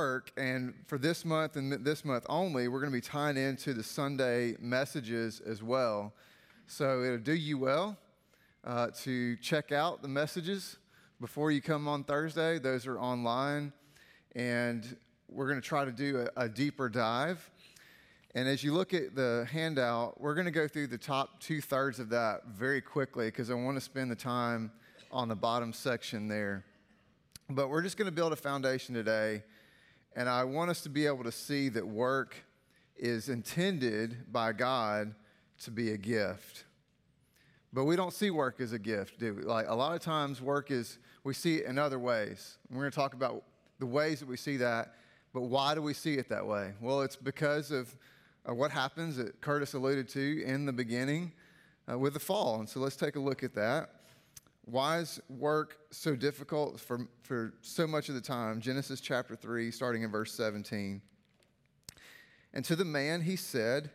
work, and for this month and this month only, we're going to be tying into the Sunday messages as well. So it'll do you well uh, to check out the messages before you come on Thursday. Those are online, and we're going to try to do a, a deeper dive. And as you look at the handout, we're going to go through the top two thirds of that very quickly because I want to spend the time on the bottom section there. But we're just going to build a foundation today, and I want us to be able to see that work is intended by God to be a gift. But we don't see work as a gift, do we? Like a lot of times, work is, we see it in other ways. We're going to talk about the ways that we see that, but why do we see it that way? Well, it's because of uh, what happens that Curtis alluded to in the beginning uh, with the fall. And so let's take a look at that. Why is work so difficult for, for so much of the time? Genesis chapter 3, starting in verse 17. And to the man he said,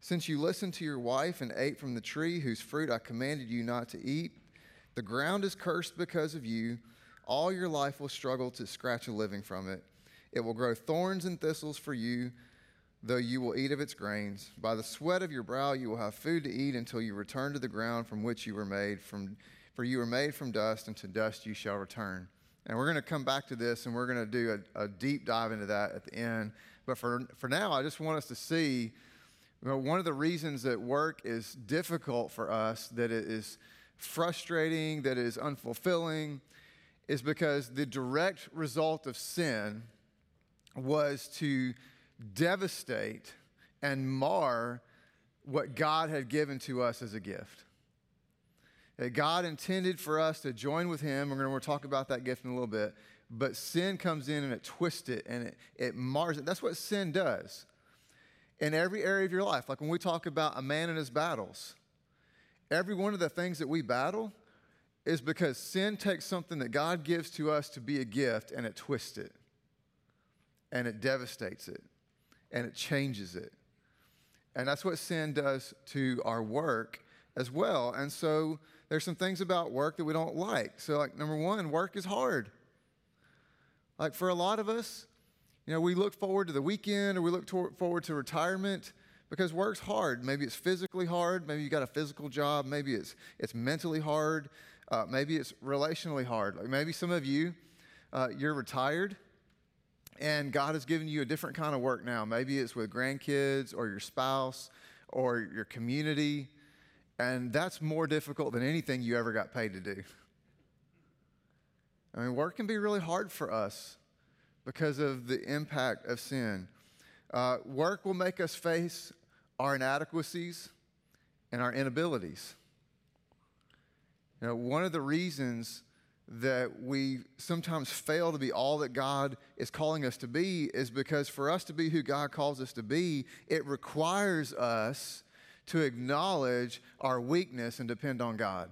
Since you listened to your wife and ate from the tree whose fruit I commanded you not to eat, the ground is cursed because of you. All your life will struggle to scratch a living from it. It will grow thorns and thistles for you though you will eat of its grains. By the sweat of your brow you will have food to eat until you return to the ground from which you were made. From, for you were made from dust, and to dust you shall return. And we're going to come back to this, and we're going to do a, a, deep dive into that at the end. But for, for now, I just want us to see you know, one of the reasons that work is difficult for us, that it is frustrating, that it is unfulfilling, is because the direct result of sin was to devastate and mar what God had given to us as a gift. That God intended for us to join with Him. We're going to talk about that gift in a little bit. But sin comes in and it twists it and it, it mars it. That's what sin does in every area of your life. Like when we talk about a man and his battles, every one of the things that we battle is because sin takes something that God gives to us to be a gift and it twists it and it devastates it and it changes it. And that's what sin does to our work as well. And so there's some things about work that we don't like. So, like, number one, work is hard. Like, for a lot of us, you know, we look forward to the weekend or we look to- forward to retirement because work's hard. Maybe it's physically hard. Maybe you got a physical job. Maybe it's, it's mentally hard. Uh, maybe it's relationally hard. Like maybe some of you, uh, you're retired and God has given you a different kind of work now. Maybe it's with grandkids or your spouse or your community. And that's more difficult than anything you ever got paid to do. I mean, work can be really hard for us because of the impact of sin. Uh, work will make us face our inadequacies and our inabilities. You know, one of the reasons that we sometimes fail to be all that God is calling us to be is because for us to be who God calls us to be, it requires us to acknowledge our weakness and depend on God.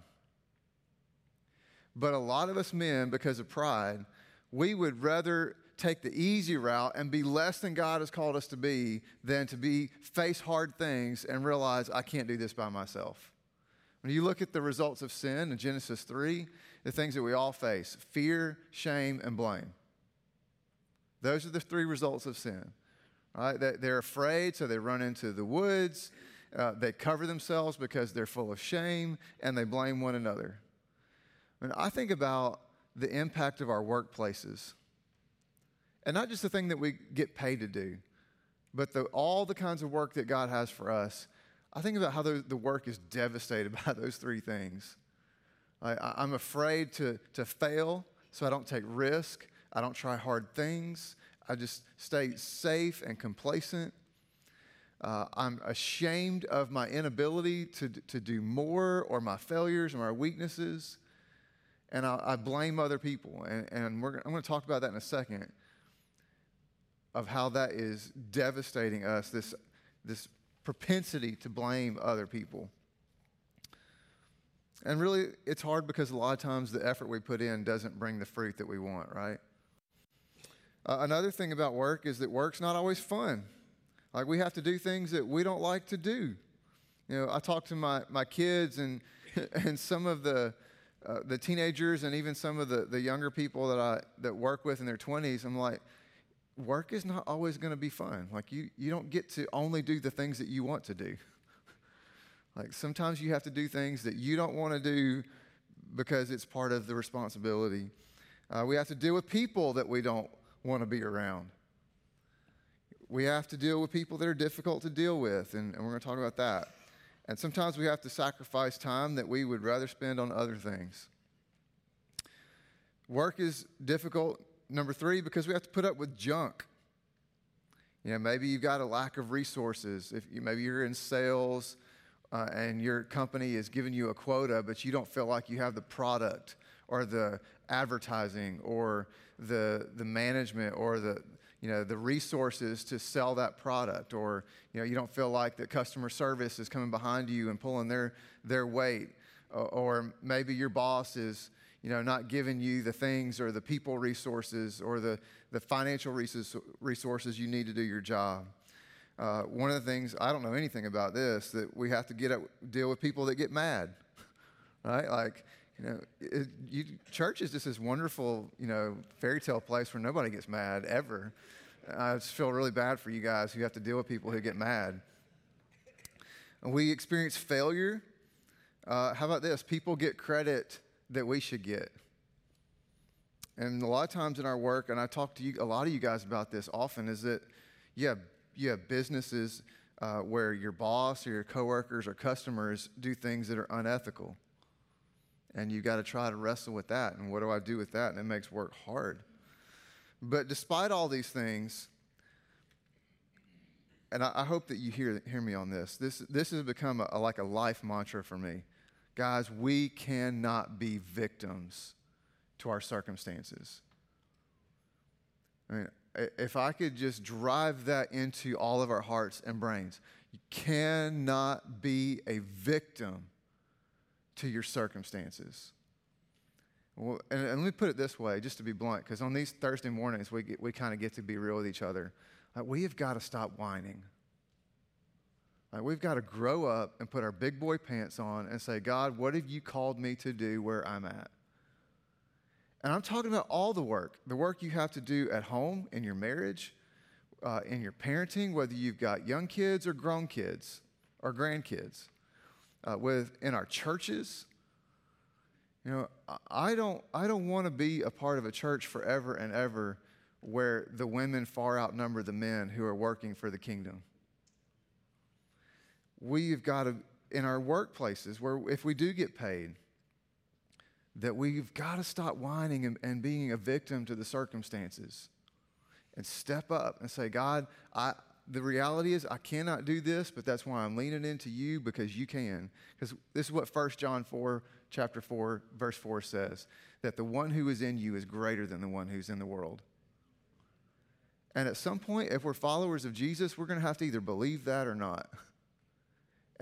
But a lot of us men, because of pride, we would rather take the easy route and be less than God has called us to be than to be face hard things and realize I can't do this by myself. When you look at the results of sin in Genesis 3, the things that we all face fear, shame, and blame. Those are the three results of sin. Right? They're afraid, so they run into the woods. Uh, they cover themselves because they're full of shame, and they blame one another. When I think about the impact of our workplaces, and not just the thing that we get paid to do, but the, all the kinds of work that God has for us, I think about how the, the work is devastated by those three things. I, am afraid to, to fail, so I don't take risk. I don't try hard things. I just stay safe and complacent. Uh, I'm ashamed of my inability to, to do more or my failures or my weaknesses. And I, I blame other people. And, and I'm going to talk about that in a second of how that is devastating us, this, this propensity to blame other people. And really, it's hard because a lot of times the effort we put in doesn't bring the fruit that we want, right? Uh, another thing about work is that work's not always fun. Like, we have to do things that we don't like to do. You know, I talk to my, my kids and, and some of the, uh, the teenagers and even some of the, the younger people that I that work with in their 20s. I'm like, work is not always going to be fun. Like you, you don't get to only do the things that you want to do. like sometimes you have to do things that you don't want to do because it's part of the responsibility. Uh, we have to deal with people that we don't want to be around. We have to deal with people that are difficult to deal with, and, and we're going to talk about that. And sometimes we have to sacrifice time that we would rather spend on other things. Work is difficult Number three, because we have to put up with junk. You know, maybe you've got a lack of resources. If you, maybe you're in sales uh, and your company is giving you a quota, but you don't feel like you have the product or the advertising or the the management or the you know the resources to sell that product or you know you don't feel like the customer service is coming behind you and pulling their their weight or, maybe your boss is you know, not giving you the things or the people resources or the, the financial resources you need to do your job. Uh, one of the things, I don't know anything about this, that we have to get up deal with people that get mad, right? Like, you know, it, you, church is just this wonderful, you know, fairy tale place where nobody gets mad ever. I just feel really bad for you guys who have to deal with people who get mad. We experience failure. Uh, how about this? People get credit that we should get. And a lot of times in our work, and I talk to you, a lot of you guys about this often, is that you have, you have businesses uh, where your boss or your coworkers or customers do things that are unethical. And you got to try to wrestle with that. And what do I do with that? And it makes work hard. But despite all these things, and I, I hope that you hear, hear me on this, this, this has become a, a, like a life mantra for me. Guys, we cannot be victims to our circumstances. I mean, if I could just drive that into all of our hearts and brains, you cannot be a victim to your circumstances. Well, and, and let me put it this way, just to be blunt, because on these Thursday mornings, we, we kind of get to be real with each other. Like, we have got to stop whining. Like we've got to grow up and put our big boy pants on and say, God, what have you called me to do where I'm at? And I'm talking about all the work the work you have to do at home, in your marriage, uh, in your parenting, whether you've got young kids or grown kids or grandkids, uh, with, in our churches. You know, I don't, I don't want to be a part of a church forever and ever where the women far outnumber the men who are working for the kingdom we've got to, in our workplaces, where if we do get paid, that we've got to stop whining and, and being a victim to the circumstances and step up and say, God, I, the reality is I cannot do this, but that's why I'm leaning into you because you can. Because this is what 1 John 4, chapter 4, verse 4 says that the one who is in you is greater than the one who's in the world. And at some point, if we're followers of Jesus, we're going to have to either believe that or not.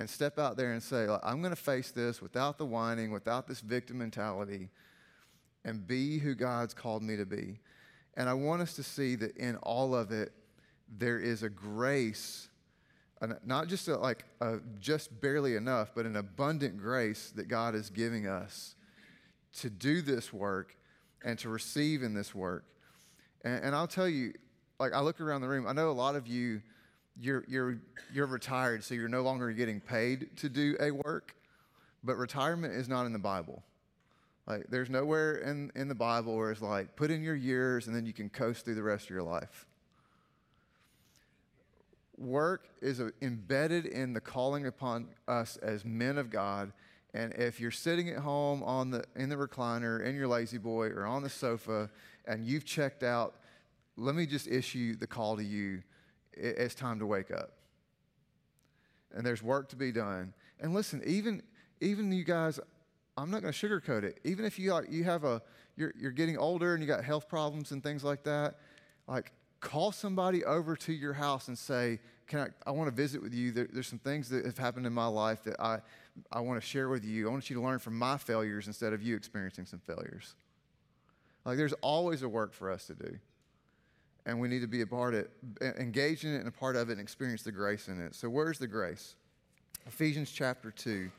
and step out there and say, I'm going to face this without the whining, without this victim mentality, and be who God's called me to be. And I want us to see that in all of it, there is a grace, not just a, like a, just barely enough, but an abundant grace that God is giving us to do this work and to receive in this work. And, and I'll tell you, like I look around the room, I know a lot of you you're, you're, you're retired, so you're no longer getting paid to do a work. But retirement is not in the Bible. Like, there's nowhere in, in the Bible where it's like, put in your years and then you can coast through the rest of your life. Work is embedded in the calling upon us as men of God. And if you're sitting at home on the, in the recliner, in your La-Z-Boy, or on the sofa, and you've checked out, let me just issue the call to you it's time to wake up. And there's work to be done. And listen, even even you guys, I'm not going to sugarcoat it. Even if you you have a you're you're getting older and you got health problems and things like that, like call somebody over to your house and say, "Can I? I want to visit with you. There, there's some things that have happened in my life that I I want to share with you. I want you to learn from my failures instead of you experiencing some failures." Like there's always a work for us to do and we need to be a part of it, engage in it and a part of it and experience the grace in it. So, where's the grace? Ephesians chapter 2,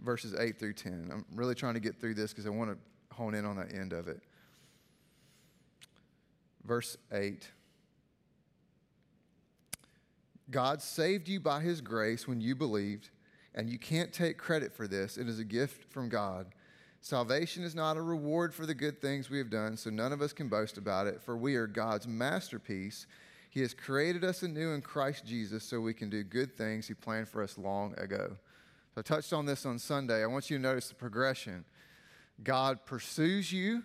verses 8 through 10. I'm really trying to get through this because I want to hone in on that end of it. Verse 8 God saved you by his grace when you believed, and you can't take credit for this. It is a gift from God. Salvation is not a reward for the good things we have done, so none of us can boast about it, for we are God's masterpiece. He has created us anew in Christ Jesus so we can do good things He planned for us long ago. So I touched on this on Sunday. I want you to notice the progression. God pursues you,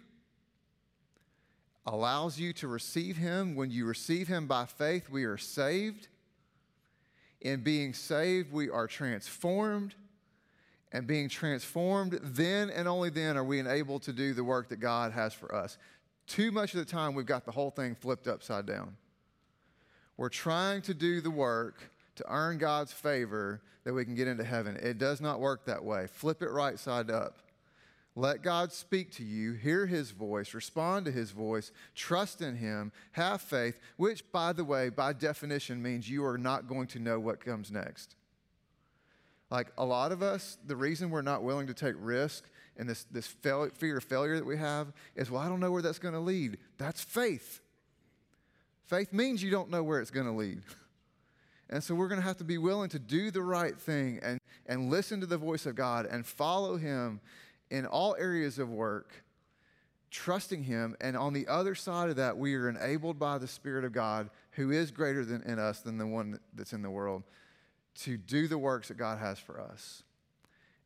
allows you to receive Him. When you receive Him by faith, we are saved. In being saved, we are transformed. And being transformed, then and only then are we enabled to do the work that God has for us. Too much of the time, we've got the whole thing flipped upside down. We're trying to do the work to earn God's favor that we can get into heaven. It does not work that way. Flip it right side up. Let God speak to you, hear his voice, respond to his voice, trust in him, have faith, which, by the way, by definition means you are not going to know what comes next. Like a lot of us, the reason we're not willing to take risk and this, this fail, fear of failure that we have is, well, I don't know where that's going to lead. That's faith. Faith means you don't know where it's going to lead. And so we're going to have to be willing to do the right thing and, and listen to the voice of God and follow Him in all areas of work, trusting Him. And on the other side of that, we are enabled by the Spirit of God, who is greater than in us than the one that's in the world, to do the works that God has for us.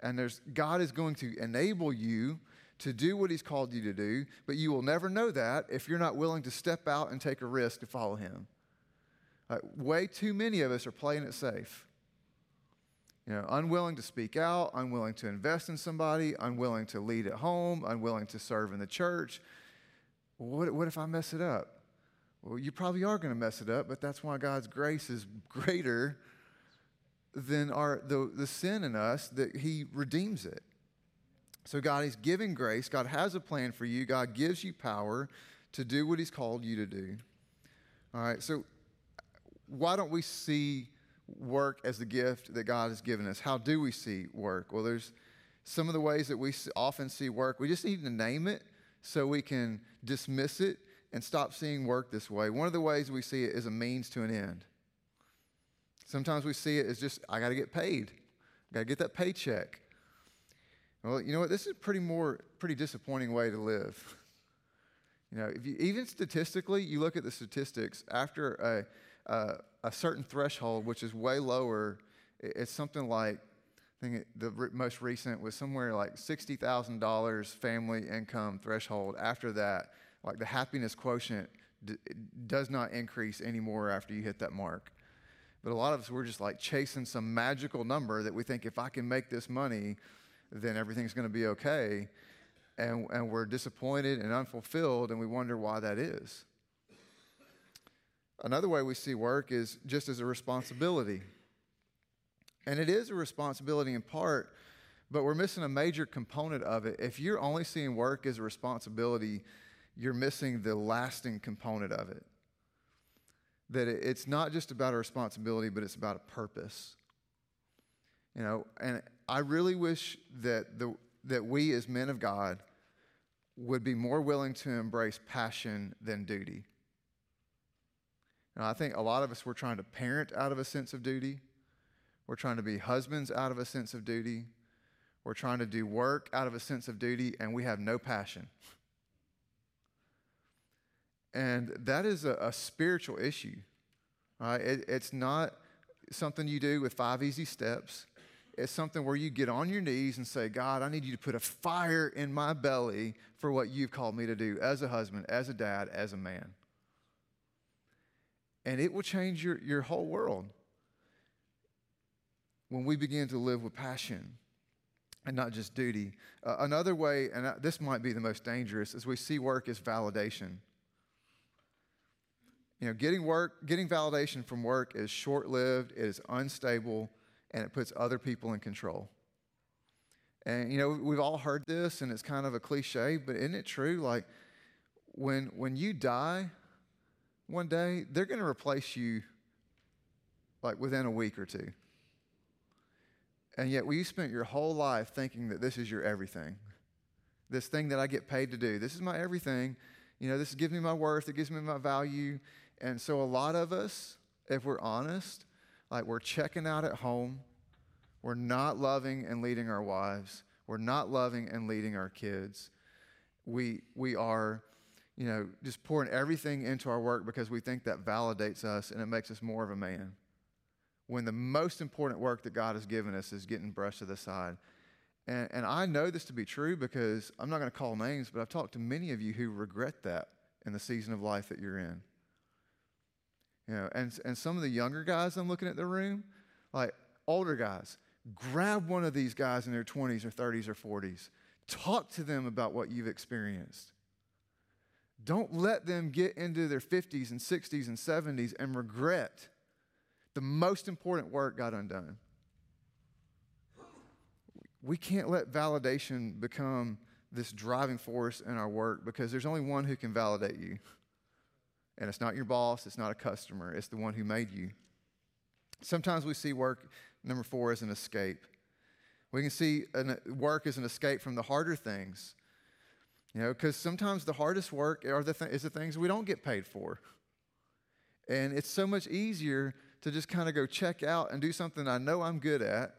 And there's God is going to enable you to do what He's called you to do, but you will never know that if you're not willing to step out and take a risk to follow Him. Uh, way too many of us are playing it safe. You know, unwilling to speak out, unwilling to invest in somebody, unwilling to lead at home, unwilling to serve in the church. What, what if I mess it up? Well, you probably are going to mess it up, but that's why God's grace is greater than our, the, the sin in us that He redeems it. So, God is giving grace. God has a plan for you. God gives you power to do what He's called you to do. All right, so why don't we see work as the gift that God has given us? How do we see work? Well, there's some of the ways that we often see work. We just need to name it so we can dismiss it and stop seeing work this way. One of the ways we see it is a means to an end. Sometimes we see it as just, I got to get paid. I got to get that paycheck. Well, you know what? This is a pretty more pretty disappointing way to live. You know, if you, even statistically, you look at the statistics after a a certain threshold, which is way lower. It's something like, I think the re- most recent was somewhere like $60,000 family income threshold. After that, like the happiness quotient d- does not increase anymore after you hit that mark. But a lot of us, we're just like chasing some magical number that we think if I can make this money, then everything's going to be okay. And, and we're disappointed and unfulfilled, and we wonder why that is. Another way we see work is just as a responsibility. And it is a responsibility in part, but we're missing a major component of it. If you're only seeing work as a responsibility, you're missing the lasting component of it. That it's not just about a responsibility, but it's about a purpose. You know, and I really wish that the that we as men of God would be more willing to embrace passion than duty. Now, I think a lot of us, we're trying to parent out of a sense of duty. We're trying to be husbands out of a sense of duty. We're trying to do work out of a sense of duty, and we have no passion. And that is a, a spiritual issue. Right? It, it's not something you do with five easy steps. It's something where you get on your knees and say, God, I need you to put a fire in my belly for what you've called me to do as a husband, as a dad, as a man and it will change your, your whole world when we begin to live with passion and not just duty. Uh, another way, and this might be the most dangerous, is we see work as validation. You know, getting work, getting validation from work is short-lived, it is unstable, and it puts other people in control. And you know, we've all heard this, and it's kind of a cliche, but isn't it true? Like when when you die, one day, they're going to replace you like within a week or two. And yet, we spent your whole life thinking that this is your everything. This thing that I get paid to do. This is my everything. You know, this gives me my worth, it gives me my value. And so, a lot of us, if we're honest, like we're checking out at home, we're not loving and leading our wives, we're not loving and leading our kids. We, we are, you know, just pouring everything into our work because we think that validates us and it makes us more of a man. When the most important work that God has given us is getting brushed to the side. And, and I know this to be true because I'm not going to call names, but I've talked to many of you who regret that in the season of life that you're in. You know, and, and some of the younger guys I'm looking at the room, like older guys, grab one of these guys in their 20s or 30s or 40s. Talk to them about what you've experienced. Don't let them get into their 50s and 60s and 70s and regret the most important work got undone. We can't let validation become this driving force in our work because there's only one who can validate you. And it's not your boss, it's not a customer, it's the one who made you. Sometimes we see work, number four, as an escape. We can see an, work as an escape from the harder things. You know, because sometimes the hardest work are the th- is the things we don't get paid for. And it's so much easier to just kind of go check out and do something I know I'm good at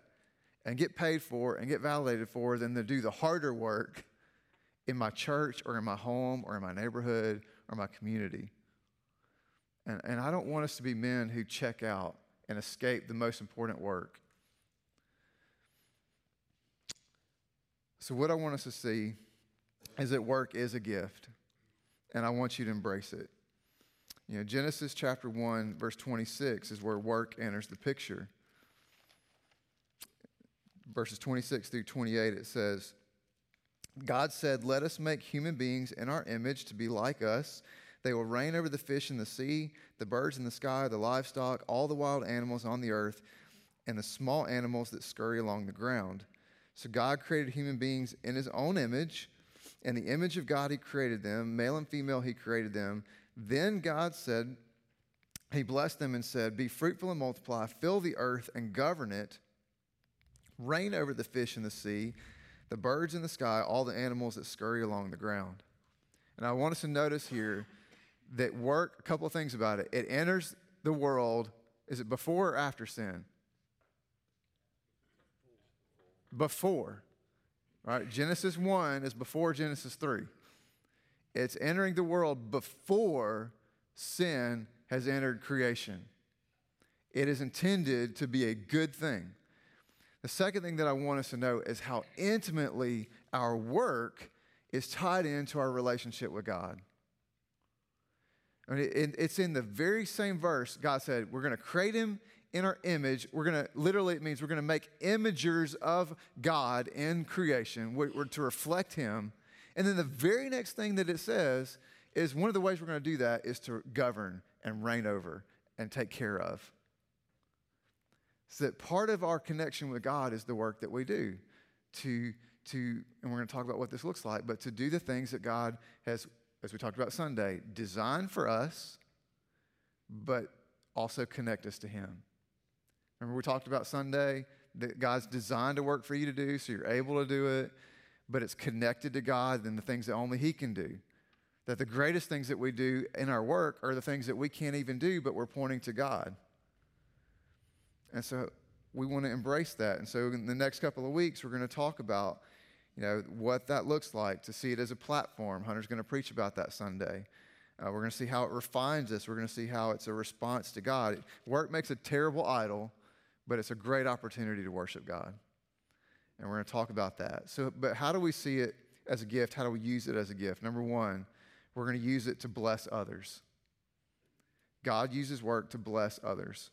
and get paid for and get validated for than to do the harder work in my church or in my home or in my neighborhood or my community. And, and I don't want us to be men who check out and escape the most important work. So, what I want us to see is that work is a gift, and I want you to embrace it. You know, Genesis chapter 1, verse 26 is where work enters the picture. Verses 26 through 28, it says, God said, Let us make human beings in our image to be like us. They will reign over the fish in the sea, the birds in the sky, the livestock, all the wild animals on the earth, and the small animals that scurry along the ground. So God created human beings in his own image. In the image of God, he created them. Male and female, he created them. Then God said, He blessed them and said, Be fruitful and multiply, fill the earth and govern it, reign over the fish in the sea, the birds in the sky, all the animals that scurry along the ground. And I want us to notice here that work, a couple of things about it. It enters the world, is it before or after sin? before. Right? Genesis 1 is before Genesis 3. It's entering the world before sin has entered creation. It is intended to be a good thing. The second thing that I want us to know is how intimately our work is tied into our relationship with God. I mean, it, it's in the very same verse. God said, We're going to create him in our image. We're going to, literally, it means we're going to make imagers of God in creation. We're, to reflect Him. And then the very next thing that it says is one of the ways we're going to do that is to govern and reign over and take care of. So that part of our connection with God is the work that we do to, to and we're going to talk about what this looks like, but to do the things that God has, as we talked about Sunday, designed for us, but also connect us to Him. Remember, we talked about Sunday that God's designed to work for you to do, so you're able to do it, but it's connected to God and the things that only He can do. That the greatest things that we do in our work are the things that we can't even do, but we're pointing to God. And so we want to embrace that. And so in the next couple of weeks, we're going to talk about, you know, what that looks like to see it as a platform. Hunter's going to preach about that Sunday. Uh, we're going to see how it refines us. We're going to see how it's a response to God. Work makes a terrible idol but it's a great opportunity to worship God. And we're going to talk about that. So, but how do we see it as a gift? How do we use it as a gift? Number one, we're going to use it to bless others. God uses work to bless others.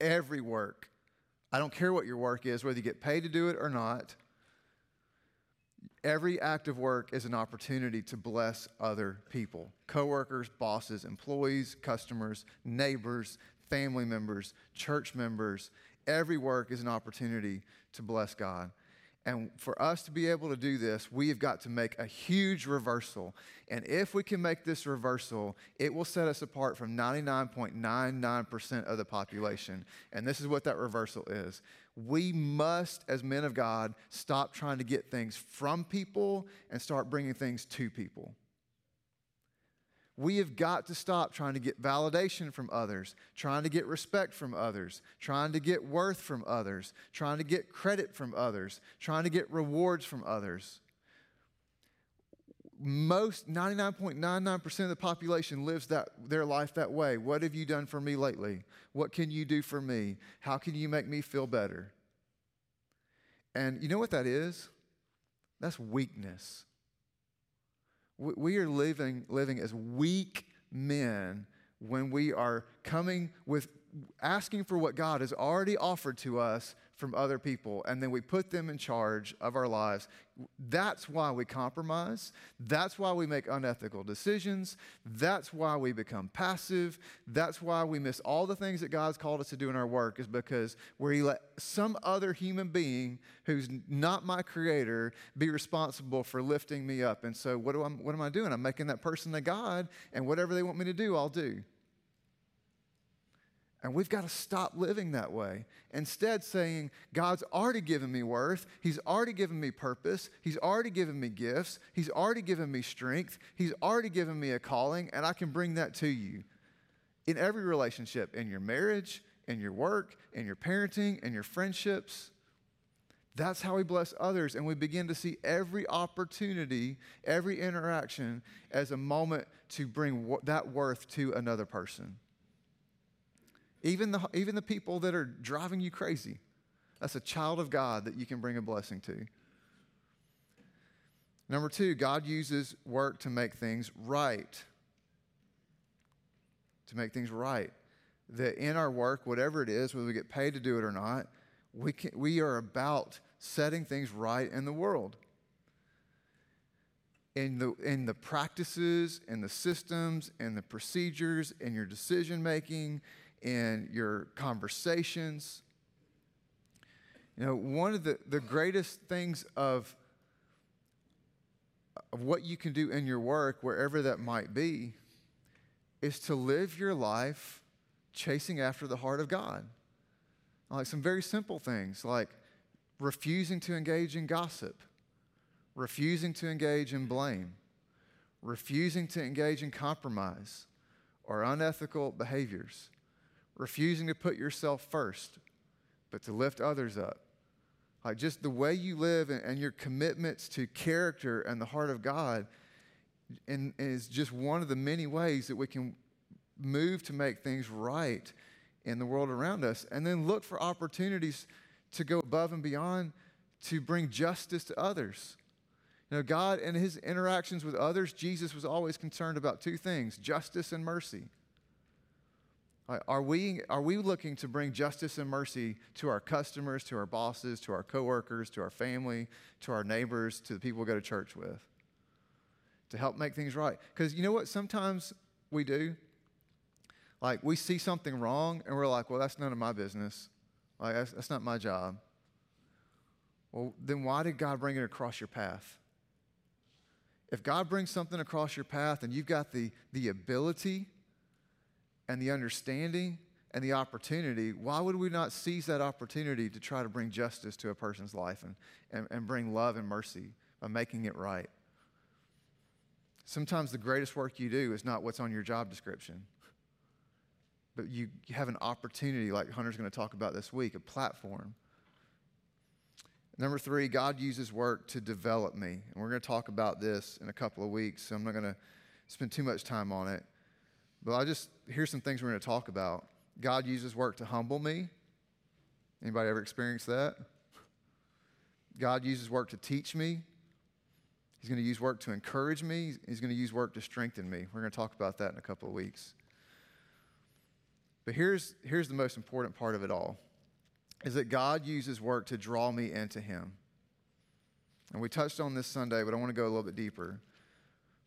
Every work. I don't care what your work is, whether you get paid to do it or not. Every act of work is an opportunity to bless other people coworkers, bosses, employees, customers, neighbors, family members, church members. Every work is an opportunity to bless God. And for us to be able to do this, we have got to make a huge reversal. And if we can make this reversal, it will set us apart from 99.99% of the population. And this is what that reversal is. We must, as men of God, stop trying to get things from people and start bringing things to people. We have got to stop trying to get validation from others, trying to get respect from others, trying to get worth from others, trying to get credit from others, trying to get rewards from others. Most 99.99% of the population lives that, their life that way. What have you done for me lately? What can you do for me? How can you make me feel better? And you know what that is? That's weakness. We are living, living as weak men when we are coming with asking for what God has already offered to us from other people, and then we put them in charge of our lives. That's why we compromise. That's why we make unethical decisions. That's why we become passive. That's why we miss all the things that God's called us to do in our work, is because we let some other human being who's not my creator be responsible for lifting me up. And so, what, do I, what am I doing? I'm making that person a God, and whatever they want me to do, I'll do. And we've got to stop living that way. Instead, saying, God's already given me worth. He's already given me purpose. He's already given me gifts. He's already given me strength. He's already given me a calling, and I can bring that to you in every relationship in your marriage, in your work, in your parenting, in your friendships. That's how we bless others. And we begin to see every opportunity, every interaction as a moment to bring that worth to another person. Even the, even the people that are driving you crazy. That's a child of God that you can bring a blessing to. Number two, God uses work to make things right. To make things right. That in our work, whatever it is, whether we get paid to do it or not, we, can, we are about setting things right in the world. In the, in the practices, in the systems, in the procedures, in your decision making, in your conversations. You know, one of the, the greatest things of, of what you can do in your work, wherever that might be, is to live your life chasing after the heart of God. Like some very simple things, like refusing to engage in gossip, refusing to engage in blame, refusing to engage in compromise or unethical behaviors refusing to put yourself first, but to lift others up. Like just the way you live and, and your commitments to character and the heart of God and, and is just one of the many ways that we can move to make things right in the world around us. And then look for opportunities to go above and beyond to bring justice to others. You know, God and his interactions with others, Jesus was always concerned about two things justice and mercy. Uh, are we, are we looking to bring justice and mercy to our customers, to our bosses, to our coworkers, to our family, to our neighbors, to the people we go to church with? To help make things right. Because you know what sometimes we do? Like we see something wrong and we're like, well, that's none of my business. Like that's, that's not my job. Well, then why did God bring it across your path? If God brings something across your path and you've got the, the ability and the understanding and the opportunity, why would we not seize that opportunity to try to bring justice to a person's life and, and, and bring love and mercy by making it right? Sometimes the greatest work you do is not what's on your job description, but you, have an opportunity, like Hunter's going to talk about this week, a platform. Number three, God uses work to develop me. And we're going to talk about this in a couple of weeks, so I'm not going to spend too much time on it. But I just, here's some things we're going to talk about. God uses work to humble me. Anybody ever experienced that? God uses work to teach me. He's going to use work to encourage me. He's going to use work to strengthen me. We're going to talk about that in a couple of weeks. But here's, here's the most important part of it all is that God uses work to draw me into him. And we touched on this Sunday, but I want to go a little bit deeper.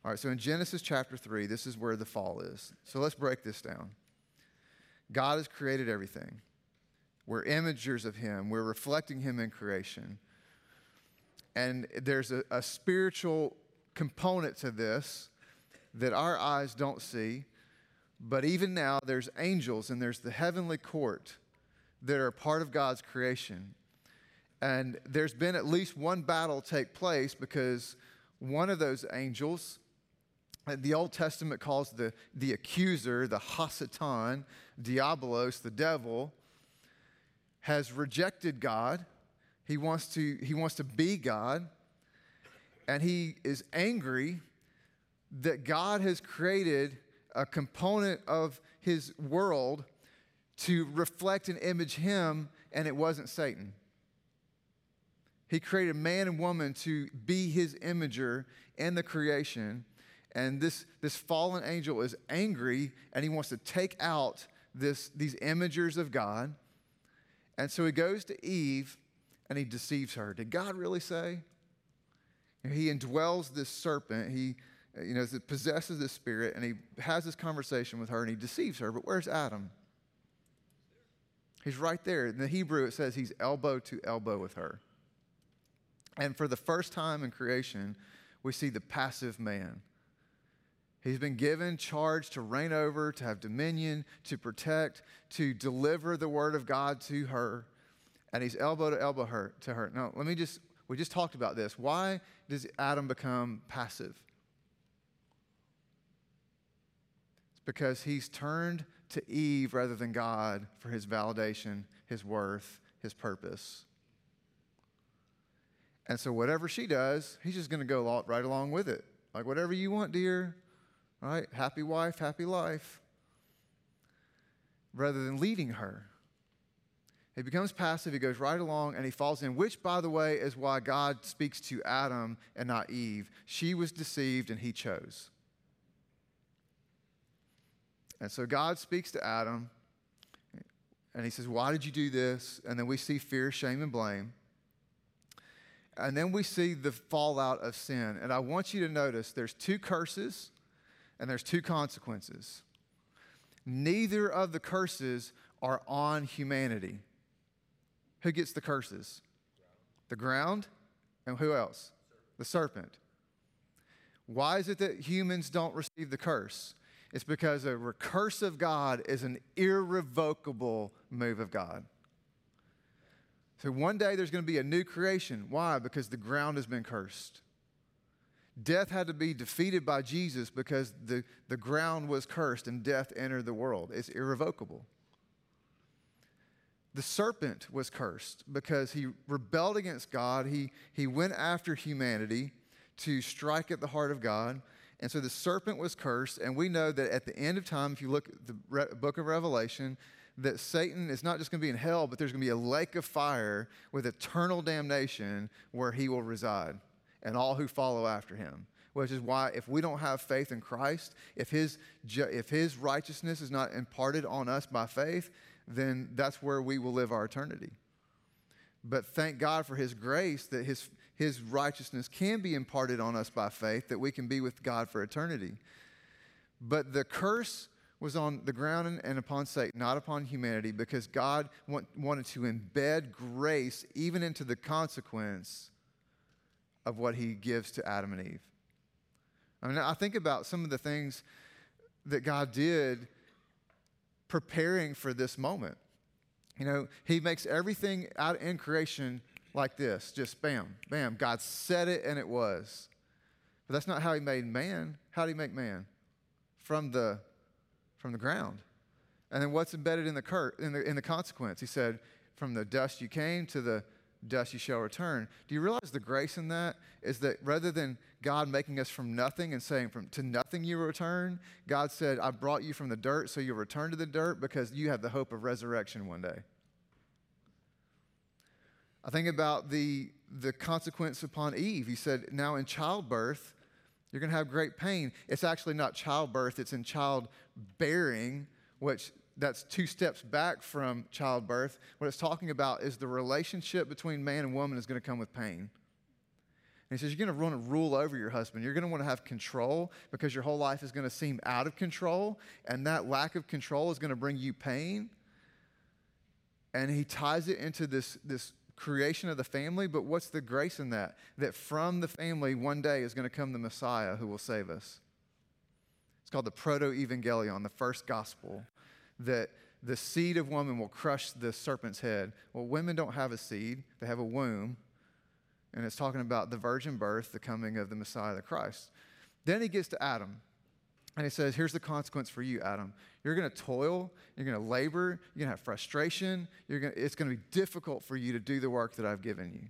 All right, so in Genesis chapter 3, this is where the fall is. So let's break this down. God has created everything. We're imagers of Him, we're reflecting Him in creation. And there's a, a spiritual component to this that our eyes don't see. But even now, there's angels and there's the heavenly court that are part of God's creation. And there's been at least one battle take place because one of those angels the Old Testament calls the, the accuser, the Hasatan, Diabolos, the devil, has rejected God. He wants to, he wants to be God. And he is angry that God has created a component of his world to reflect and image him, and it wasn't Satan. He created man and woman to be his imager in the creation. And this, this fallen angel is angry and he wants to take out this, these imagers of God. And so he goes to Eve and he deceives her. Did God really say? He indwells this serpent. He you know, possesses this spirit and he has this conversation with her and he deceives her. But where's Adam? He's right there. In the Hebrew, it says he's elbow to elbow with her. And for the first time in creation, we see the passive man. He's been given charge to reign over, to have dominion, to protect, to deliver the word of God to her. And he's elbow to elbow her to her. Now, let me just, we just talked about this. Why does Adam become passive? It's because he's turned to Eve rather than God for his validation, his worth, his purpose. And so, whatever she does, he's just going to go right along with it. Like, whatever you want, dear. Right? Happy wife, happy life. Rather than leading her. He becomes passive, he goes right along, and he falls in, which, by the way, is why God speaks to Adam and not Eve. She was deceived, and he chose. And so God speaks to Adam, and he says, Why did you do this? And then we see fear, shame, and blame. And then we see the fallout of sin. And I want you to notice there's two curses and there's two consequences. Neither of the curses are on humanity. Who gets the curses? The ground. And who else? The serpent. Why is it that humans don't receive the curse? It's because a recursive God is an irrevocable move of God. So one day there's going to be a new creation. Why? Because the ground has been cursed. Death had to be defeated by Jesus because the, the ground was cursed and death entered the world. It's irrevocable. The serpent was cursed because he rebelled against God. He, he went after humanity to strike at the heart of God. And so the serpent was cursed. And we know that at the end of time, if you look at the Re- book of Revelation, that Satan is not just going to be in hell, but there's going to be a lake of fire with eternal damnation where he will reside and all who follow after him. Which is why, if we don't have faith in Christ, if his, if his righteousness is not imparted on us by faith, then that's where we will live our eternity. But thank God for his grace that his, his righteousness can be imparted on us by faith, that we can be with God for eternity. But the curse was on the ground and upon Satan, not upon humanity, because God want, wanted to embed grace even into the consequence of what he gives to Adam and Eve. I mean, I think about some of the things that God did preparing for this moment. You know, he makes everything out in creation like this just bam, bam. God said it and it was. But that's not how he made man. How did he make man? From the from the ground. And then what's embedded in the, cur- in the, in the consequence? He said, From the dust you came to the dust you shall return. Do you realize the grace in that is that rather than God making us from nothing and saying from to nothing you return, God said, I brought you from the dirt so you'll return to the dirt because you have the hope of resurrection one day. I think about the, the consequence upon Eve. He said, Now in childbirth, you're going to have great pain. It's actually not childbirth, it's in childbearing, which that's two steps back from childbirth. What it's talking about is the relationship between man and woman is going to come with pain. And he says, You're going to want to rule over your husband. You're going to want to have control because your whole life is going to seem out of control. And that lack of control is going to bring you pain. And he ties it into this, this creation of the family, but what's the grace in that? That from the family, one day is going to come the Messiah who will save us. It's called the Proto Evangelion, the first gospel, that the seed of woman will crush the serpent's head. Well, women don't have a seed, they have a womb. And it's talking about the virgin birth, the coming of the Messiah, the Christ. Then he gets to Adam. And he says, Here's the consequence for you, Adam. You're going to toil, you're going to labor, you're going to have frustration, gonna, it's going to be difficult for you to do the work that I've given you.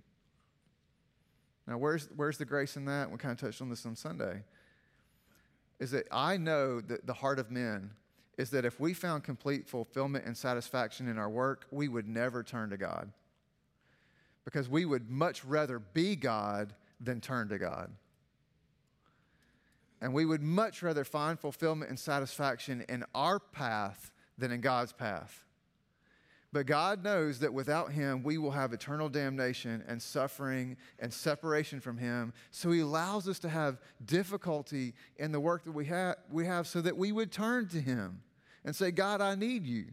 Now, where's, where's the grace in that? We kind of touched on this on Sunday. Is that I know that the heart of men is that if we found complete fulfillment and satisfaction in our work, we would never turn to God. Because we would much rather be God than turn to God. And we would much rather find fulfillment and satisfaction in our path than in God's path. But God knows that without Him, we will have eternal damnation and suffering and separation from Him. So He allows us to have difficulty in the work that we, ha- we have so that we would turn to Him and say, God, I need you.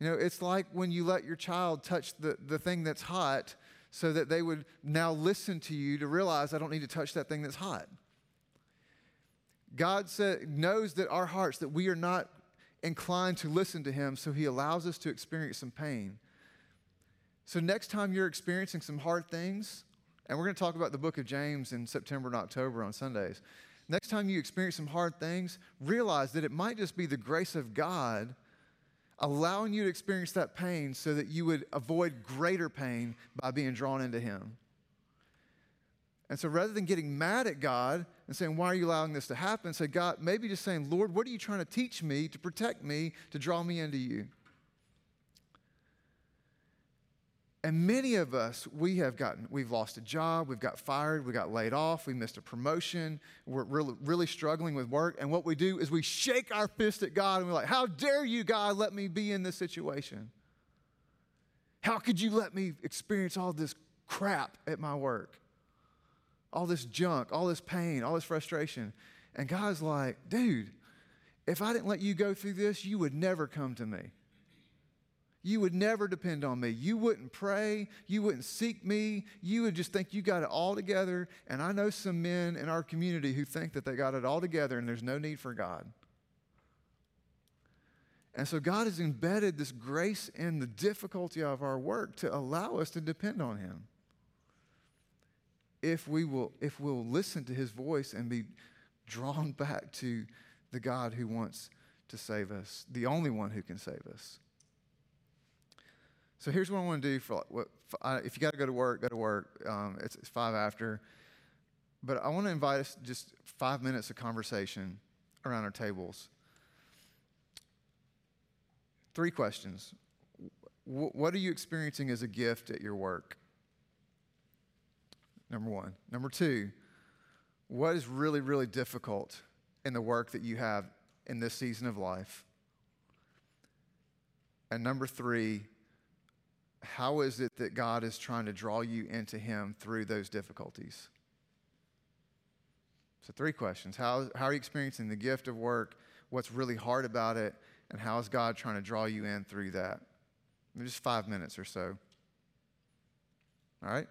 You know, it's like when you let your child touch the, the thing that's hot so that they would now listen to you to realize I don't need to touch that thing that's hot. God said, knows that our hearts, that we are not inclined to listen to Him, so He allows us to experience some pain. So, next time you're experiencing some hard things, and we're going to talk about the book of James in September and October on Sundays. Next time you experience some hard things, realize that it might just be the grace of God allowing you to experience that pain so that you would avoid greater pain by being drawn into Him. And so rather than getting mad at God and saying, Why are you allowing this to happen? Say, God, maybe just saying, Lord, what are you trying to teach me to protect me, to draw me into you? And many of us, we have gotten, we've lost a job, we've got fired, we got laid off, we missed a promotion, we're really, really struggling with work. And what we do is we shake our fist at God and we're like, How dare you, God, let me be in this situation? How could you let me experience all this crap at my work? All this junk, all this pain, all this frustration. And God's like, dude, if I didn't let you go through this, you would never come to me. You would never depend on me. You wouldn't pray. You wouldn't seek me. You would just think you got it all together. And I know some men in our community who think that they got it all together and there's no need for God. And so God has embedded this grace in the difficulty of our work to allow us to depend on Him if we will if we'll listen to his voice and be drawn back to the God who wants to save us, the only one who can save us. So here's what I want to do for what if you got to go to work, go to work. Um, it's, it's five after, but I want to invite us just five minutes of conversation around our tables. Three questions. W- what are you experiencing as a gift at your work? Number one. Number two, what is really, really difficult in the work that you have in this season of life? And number three, how is it that God is trying to draw you into Him through those difficulties? So, three questions. How, how are you experiencing the gift of work? What's really hard about it? And how is God trying to draw you in through that? Just five minutes or so. All right?